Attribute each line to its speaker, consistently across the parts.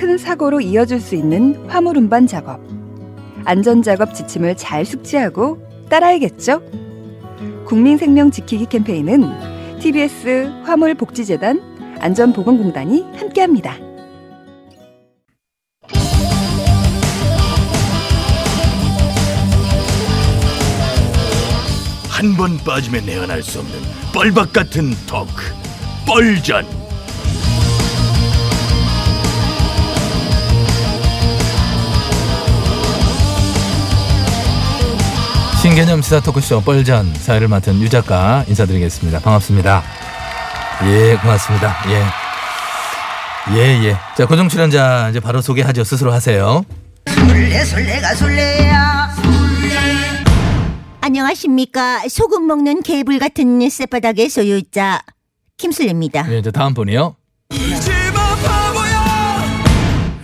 Speaker 1: 큰 사고로 이어질 수 있는 화물 운반 작업. 안전 작업 지침을 잘 숙지하고 따라야겠죠? 국민 생명 지키기 캠페인은 TBS 화물 복지재단 안전보건공단이 함께합니다.
Speaker 2: 한 번 빠지면 내안할 수 없는 뻘박 같은 토크 뻘전
Speaker 3: 신개념 시사 토크쇼 뻘전 사회를 맡은 유 작가 인사드리겠습니다. 반갑습니다. 예, 고맙습니다. 예. 예, 예. 자, 고정 출연자 이제 바로 소개하죠. 스스로 하세요.
Speaker 4: 술래 술래가 술래야 안녕하십니까 소금 먹는 개불 같은 쌔바닥의 소유자 김술래입니다
Speaker 3: 예, 이제 다음 분이요.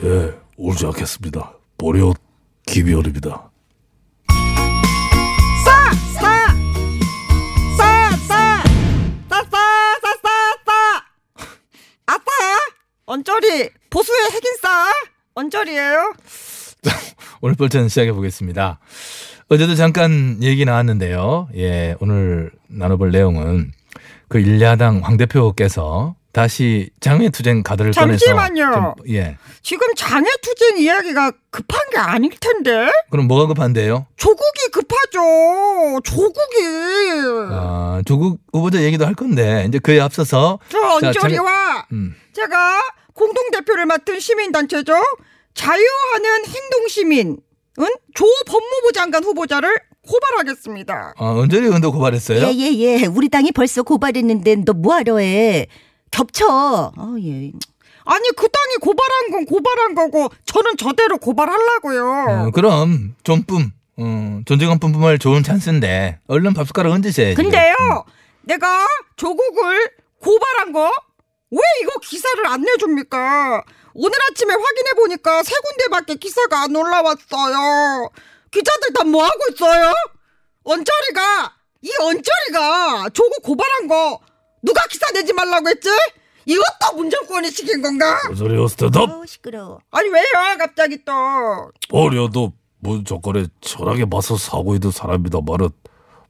Speaker 2: 예 울지 않겠습니다 보려 기비얼입니다
Speaker 5: 언저리 보수의 핵인싸 언저리예요
Speaker 3: 오늘 뻘전 시작해 보겠습니다. 어제도 잠깐 얘기 나왔는데요. 예, 오늘 나눠볼 내용은 그 일야당 황 대표께서 다시 장외투쟁 가드를
Speaker 5: 잠시만요.
Speaker 3: 좀- 예.
Speaker 5: 지금 장애투쟁 이야기가 급한 게 아닐 텐데
Speaker 3: 그럼 뭐가 급한데요?
Speaker 5: 조국이 급하죠 조국이
Speaker 3: 아, 조국 후보자 얘기도 할 건데 이제 그에 앞서서
Speaker 5: 저
Speaker 3: 자,
Speaker 5: 언저리와
Speaker 3: 음,
Speaker 5: 제가 공동대표를 맡은 시민단체죠 자유하는 행동시민은 조 법무부 장관 후보자를 고발하겠습니다
Speaker 3: 어, 언제리 의원도 고발했어요?
Speaker 4: 예 예 예 우리 당이 벌써 고발했는데 너 뭐하러 해 겹쳐 어, 예.
Speaker 5: 아니 그 땅이 고발한 건 고발한 거고 저는 저대로 고발하려고요
Speaker 3: 어, 그럼 좀쁨 어, 존재감 뿜뿜할 좋은 찬스인데 얼른 밥숟가락 얹으셔야지.
Speaker 5: 근데요 내가 조국을 고발한 거 왜 이거 기사를 안 내줍니까? 오늘 아침에 확인해 보니까 세 군데밖에 기사가 안 올라왔어요. 기자들 다 뭐 하고 있어요? 언저리가 이 언저리가 조국 고발한 거 누가 기사 내지 말라고 했지? 이것도 문정권이 시킨 건가?
Speaker 2: 소리요 스탠드업?
Speaker 4: 어 시끄러워.
Speaker 5: 아니 왜요 갑자기 또?
Speaker 2: 보려도 무조건에 철학에 맞서 사고 있는 사람이다 말은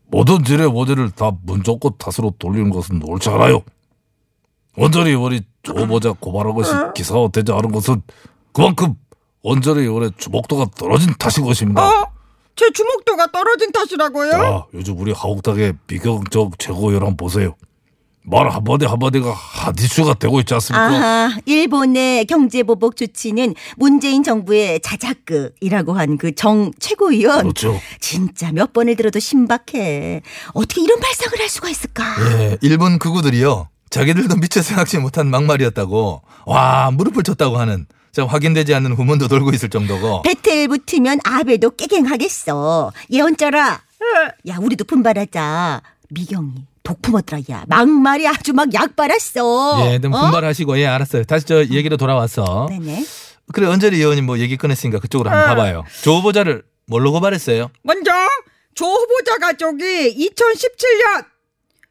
Speaker 2: 모든 질의 원인을 다 문조건 탓으로 돌리는 것은 옳지 않아요. 원전이 원이 조보자 고발한 것이 기사화 되지 않은 것은 그만큼 원전의 의원의 주목도가 떨어진 탓인 것입니다.
Speaker 5: 어? 제 주목도가 떨어진 탓이라고요?
Speaker 2: 자, 요즘 우리 한국당의 비경적 최고위원 보세요. 말 한마디 한마디가 한 이슈가 되고 있지 않습니까?
Speaker 4: 아하 일본의 경제보복 조치는 문재인 정부의 자작극이라고 한 그 정 최고위원
Speaker 2: 그렇죠.
Speaker 4: 진짜 몇 번을 들어도 신박해 어떻게 이런 발상을 할 수가 있을까
Speaker 3: 예, 일본 극우들이요. 자기들도 미처 생각지 못한 막말이었다고. 와, 무릎을 쳤다고 하는. 자, 확인되지 않는 후문도 돌고 있을 정도고.
Speaker 4: 배틀 붙으면 아베도 깨갱하겠어 예언자라 야 우리도 분발하자 미경이 독품었더라 야 막말이 아주 막약 빨았어
Speaker 3: 예, 좀
Speaker 4: 어?
Speaker 3: 분발하시고, 예, 알았어요. 다시 저 얘기로 돌아와서.
Speaker 4: 네네
Speaker 3: 그래 언저리 의원이 뭐 얘기 꺼냈으니까 그쪽으로 한번
Speaker 5: 아.
Speaker 3: 가봐요. 조 후보자를 뭘로 고발했어요?
Speaker 5: 먼저 조 후보자 가족이 2017년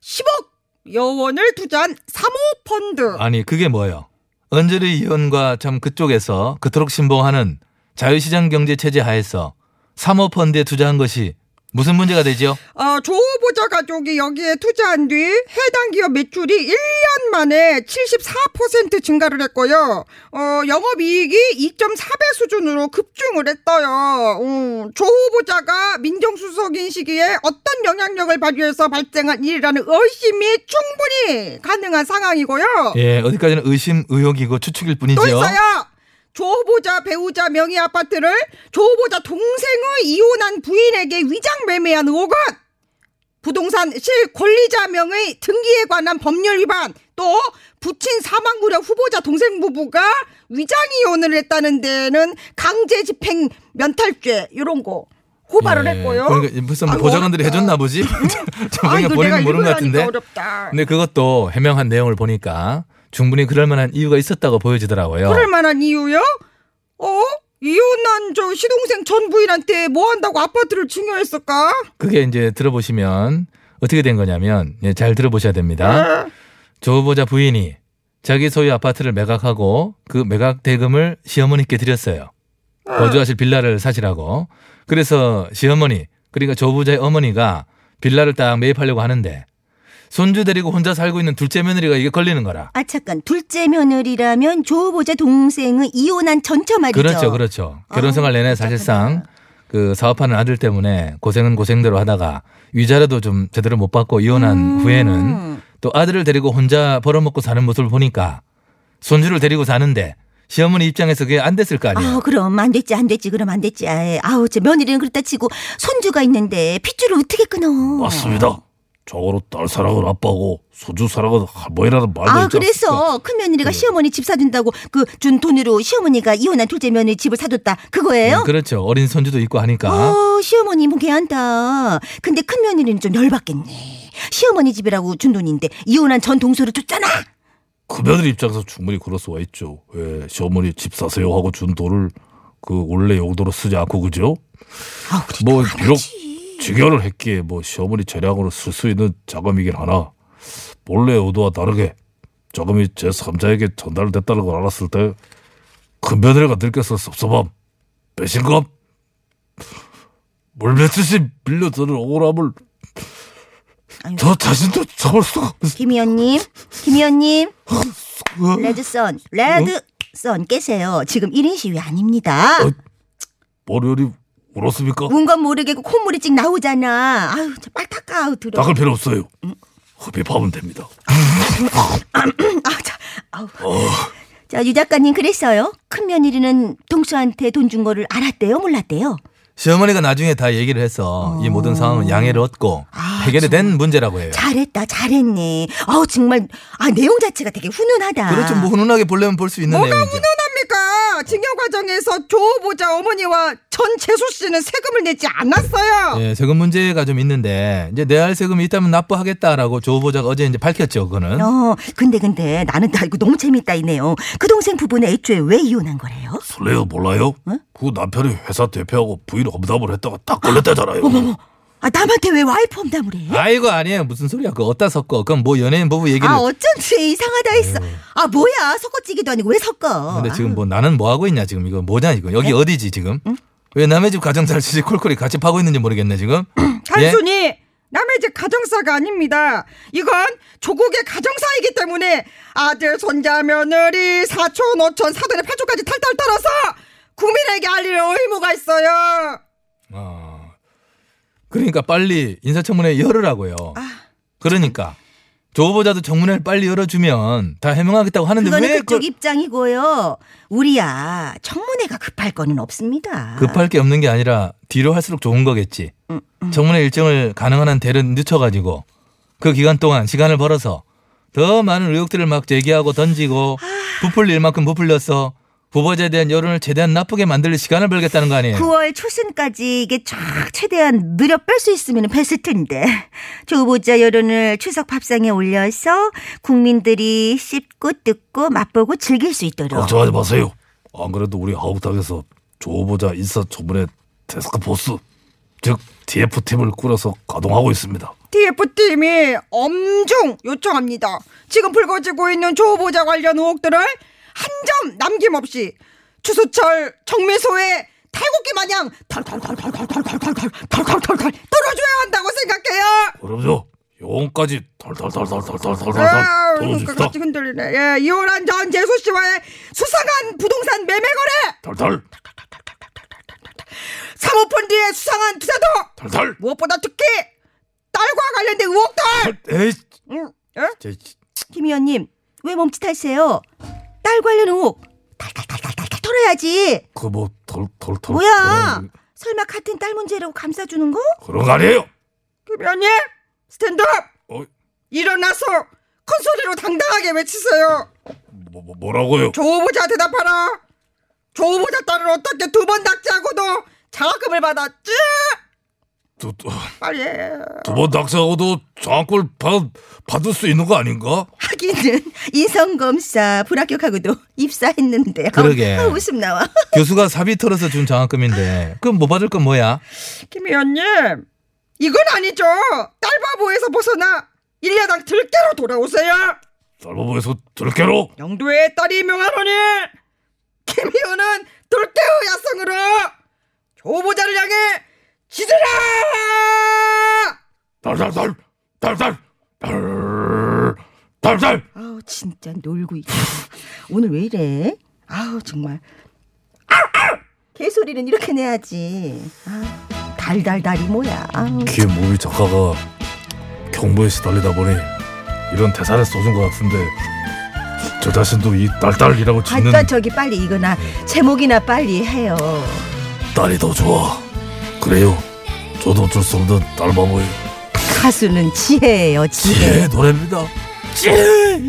Speaker 5: 10억 여원을 투자한 사모펀드
Speaker 3: 아니 그게 뭐예요? 언저리 의원과 참 그쪽에서 그토록 신봉하는 자유시장 경제 체제 하에서 사모펀드에 투자한 것이 무슨 문제가 되죠?
Speaker 5: 어, 조 후보자 가족이 여기에 투자한 뒤 해당 기업 매출이 1년 만에 74% 증가를 했고요. 어, 영업이익이 2.4배 수준으로 급증을 했어요. 음, 조 후보자가 민정수석인 시기에 어떤 영향력을 발휘해서 발생한 일이라는 의심이 충분히 가능한 상황이고요.
Speaker 3: 예, 어디까지는 의심, 의혹이고 추측일 뿐이죠.
Speaker 5: 또 있어요. 조 후보자 배우자 명의 아파트를 조 후보자 동생의 이혼한 부인에게 위장 매매한 의혹은 부동산 실 권리자 명의 등기에 관한 법률 위반 또 부친 사망 구려 후보자 동생 부부가 위장 이혼을 했다는 데는 강제 집행 면탈죄 이런 거 고발을
Speaker 3: 예,
Speaker 5: 했고요.
Speaker 3: 그러니까 무슨 뭐
Speaker 5: 아이고,
Speaker 3: 보좌관들이
Speaker 5: 어렵다.
Speaker 3: 해줬나 보지? 저
Speaker 5: 아,
Speaker 3: 보니까
Speaker 5: 이거
Speaker 3: 본인은
Speaker 5: 내가
Speaker 3: 모르는 것 같은데.
Speaker 5: 어렵다.
Speaker 3: 근데 그것도 해명한 내용을 보니까 충분히 그럴 만한 이유가 있었다고 보여지더라고요.
Speaker 5: 그럴 만한 이유요? 어? 이혼한 저 시동생 전 부인한테 뭐 한다고 아파트를 증여했을까?
Speaker 3: 그게 이제 들어보시면 어떻게 된 거냐면 예, 잘 들어보셔야 됩니다. 조 후보자 부인이 자기 소유 아파트를 매각하고 그 매각 대금을 시어머니께 드렸어요. 거주하실 빌라를 사시라고. 그래서 시어머니 그러니까 조 후보자의 어머니가 빌라를 딱 매입하려고 하는데 손주 데리고 혼자 살고 있는 둘째 며느리가 이게 걸리는 거라.
Speaker 4: 아 잠깐 둘째 며느리라면 조 후보자 동생은 이혼한 전처 말이죠.
Speaker 3: 그렇죠, 그렇죠. 결혼
Speaker 4: 아,
Speaker 3: 생활 내내
Speaker 4: 복잡하다.
Speaker 3: 사실상 그 사업하는 아들 때문에 고생은 고생대로 하다가 위자료도 좀 제대로 못 받고 이혼한
Speaker 4: 음.
Speaker 3: 후에는 또 아들을 데리고 혼자 벌어먹고 사는 모습을 보니까 손주를 데리고 사는데 시어머니 입장에서 그게 안 됐을 거 아니에요.
Speaker 4: 아 그럼 안 됐지 안 됐지 그럼 안 됐지. 아우 저 며느리는 그렇다 치고 손주가 있는데 핏줄을 어떻게 끊어?
Speaker 2: 맞습니다. 저거로 딸 사랑은 아빠고 소주 사랑은 할머니라는 말도
Speaker 4: 아
Speaker 2: 있지?
Speaker 4: 그래서 큰 며느리가 시어머니 집 사준다고 그 준 돈으로 시어머니가 이혼한 둘째 며느리 집을 사줬다 그거예요?
Speaker 3: 음, 그렇죠. 어린 손주도 있고 하니까.
Speaker 4: 어 시어머니 뭐 괜찮다. 근데 큰 며느리는 좀 열받겠네. 시어머니 집이라고 준 돈인데 이혼한 전 동서를 줬잖아.
Speaker 2: 그 며느리 입장에서 충분히 그럴 수가 있죠. 왜 시어머니 집 사세요 하고 준 돈을 그 원래 용도로 쓰지 않고 그죠?
Speaker 4: 아뭐또
Speaker 2: 비록. 직연을 했기에 뭐 시어머니 재량으로 쓸 수 있는 자금이긴 하나 본래 의도와 다르게 자금이 제 3자에게 전달됐다는 걸 알았을 때 큰 며느리가 느꼈을 섭섭함, 배신감, 물매듯이 빌려드는 억울함을
Speaker 4: 아유.
Speaker 2: 저 자신도 참을 수가 없어.
Speaker 4: 김 의원님, 김 의원님, 레드선, 레드선 깨세요. 지금 1인 시위 아닙니다.
Speaker 2: 어? 머리열이 울었습니까?
Speaker 4: 운건 모르게 그 콧물이 찍 나오잖아. 아유, 저빨 닦아, 아우, 들어.
Speaker 2: 닦을 필요 없어요. 흡입하면 됩니다.
Speaker 4: 아, 자, 아우. 자, 유 작가님 그랬어요. 큰 며느리는 동수한테 돈 준 거를 알았대요, 몰랐대요?
Speaker 3: 시어머니가 나중에 다 얘기를 해서 이 모든 상황은 양해를 얻고
Speaker 4: 아,
Speaker 3: 해결이 된 문제라고 해요.
Speaker 4: 잘했다, 잘했네. 아우, 정말, 아, 내용 자체가 되게 훈훈하다.
Speaker 3: 그렇죠. 뭐 훈훈하게 보려면 볼 수 있는
Speaker 5: 뭐가
Speaker 3: 내용이죠.
Speaker 5: 훈훈 합니까? 증여 과정에서 조 후보자 어머니와 전 재수 씨는 세금을 내지 않았어요.
Speaker 3: 예, 세금 문제가 좀 있는데 이제 내할 세금이 있다면 납부하겠다라고 조 후보자가 어제 이제 밝혔죠. 그거는.
Speaker 4: 어, 근데, 근데 나는 나 이거 너무 재밌다, 이 내용. 그 동생 부부는 애초에 왜 이혼한 거래요?
Speaker 2: 설레요 몰라요?
Speaker 4: 어?
Speaker 2: 그 남편이 회사 대표하고 부인 험담을 했다가 딱 걸렸다잖아요.
Speaker 4: 아, 남한테 왜 와이프 험담을 해?
Speaker 3: 아이고 아니에요. 무슨 소리야. 그거 어디다 섞어. 그건 뭐 연예인 부부 얘기를.
Speaker 4: 아, 어쩐지 이상하다 했어. 아, 뭐야. 섞어찌기도 아니고 왜 섞어?
Speaker 3: 근데 지금 뭐 나는 뭐 하고 있냐 지금 이거 뭐냐 이거
Speaker 4: 네?
Speaker 3: 여기 어디지 지금? 왜 남의 집 가정살 지지 콜콜이 같이 파고 있는지 모르겠네 지금. 예?
Speaker 5: 단순히 남의 집 가정사가 아닙니다. 이건 조국의 가정사이기 때문에 아들, 손자, 며느리, 사촌, 오촌, 사돈의 팔촌까지 탈탈 털어서 국민에게 알릴 의무가 있어요.
Speaker 3: 아, 그러니까 빨리 인사청문회 열으라고요.
Speaker 4: 아,
Speaker 3: 그러니까 조 후보자도 청문회를 빨리 열어주면 다 해명하겠다고 하는데
Speaker 4: 그거는
Speaker 3: 왜
Speaker 4: 그쪽
Speaker 3: 그,
Speaker 4: 입장이고요. 우리야 청문회가 급할 거는 없습니다.
Speaker 3: 급할 게 없는 게 아니라 뒤로 할수록 좋은 거겠지.
Speaker 4: 음,
Speaker 3: 청문회 일정을 가능한 한 대를 늦춰가지고 그 기간 동안 시간을 벌어서 더 많은 의혹들을 막 제기하고 던지고
Speaker 4: 아.
Speaker 3: 부풀릴 만큼 부풀려서 후보자에 대한 여론을 최대한 나쁘게 만들 시간을 벌겠다는 거 아니에요?
Speaker 4: 9월 초순까지 이게 쫙 최대한 느려 뺄 수 있으면 베스트인데 조 후보자 여론을 추석 밥상에 올려서 국민들이 씹고 뜯고 맛보고 즐길 수 있도록
Speaker 2: 걱정하지 마세요. 안 그래도 우리 하옥당에서 조 후보자 인사청문회 데스크포스 즉 TF팀을 꾸려서 가동하고 있습니다.
Speaker 5: TF팀이 엄중 요청합니다. 지금 불거지고 있는 조 후보자 관련 의혹들을 한 점 남김없이 추수철 정미소의 탈곡기 마냥 털털털털털털털털털털털털 떨어줘야 한다고 생각해요.
Speaker 2: 그럼요. 용까지 털털털털털털털털
Speaker 5: 아,
Speaker 2: 돌려줍시다.
Speaker 5: 끝까지 흔들리네. 예, 이호란 전 재수 씨와의 수상한 부동산 매매 거래,
Speaker 2: 털털
Speaker 5: 사모펀드의 수상한 투자도
Speaker 2: 털털.
Speaker 5: 무엇보다 특히 딸과 관련된 의혹들.
Speaker 2: 에이,
Speaker 5: 응, 예?
Speaker 2: 저,
Speaker 4: 김 의원님 왜 멈칫하세요? 딸 관련 의혹 탈탈탈탈탈 털어야지.
Speaker 2: 그뭐 털털털.
Speaker 4: 뭐야? 설마 같은 딸 문제라고 감싸주는 거?
Speaker 2: 그런 거 아니에요.
Speaker 5: 김 의원님 스탠드업
Speaker 2: 어,
Speaker 5: 일어나서 큰 소리로 당당하게 외치세요.
Speaker 2: 뭐, 뭐 뭐라고요?
Speaker 5: 조 후보자 대답하라. 조 후보자 딸을 어떻게 두번 닥치하고도 장학금을 받았지?
Speaker 2: 두, 두,
Speaker 5: 빨리 해.
Speaker 2: 두번 닥쳐하고도 장학금을 받, 받을 수 있는 거 아닌가?
Speaker 4: 하기는 인성검사 불합격하고도 입사했는데.
Speaker 3: 그러게.
Speaker 4: 아, 웃음 나와.
Speaker 3: 교수가 사비 털어서 준 장학금인데 그럼 못 받을 건 뭐야?
Speaker 5: 김 의원님 이건 아니죠. 딸바보에서 벗어나 일야당 들깨로 돌아오세요.
Speaker 2: 쌀바보에서 들깨로
Speaker 5: 영도의 딸이 명하노니 김 의원은 들깨의 야성으로 조 후보자를 향해 지드라.
Speaker 2: 달달달 달달 달 달달
Speaker 4: 아우 진짜 놀고 있고 오늘 왜 이래? 아우 정말 개소리는 이렇게 내야지. 아, 달달달이 뭐야? 아우.
Speaker 2: 귀에 몸이 작가가 경보에 시달리다 보니 이런 대사를 써준 것 같은데 저 자신도 이 딸딸이라고 짓는
Speaker 4: 아까 저기 빨리 이거나 제목이나 빨리 해요.
Speaker 2: 딸이 더 좋아 그래요. 저도 어쩔 수 없는 딸바보예요
Speaker 4: 가수는 지혜예요, 지혜.
Speaker 2: 제 노래입니다. 제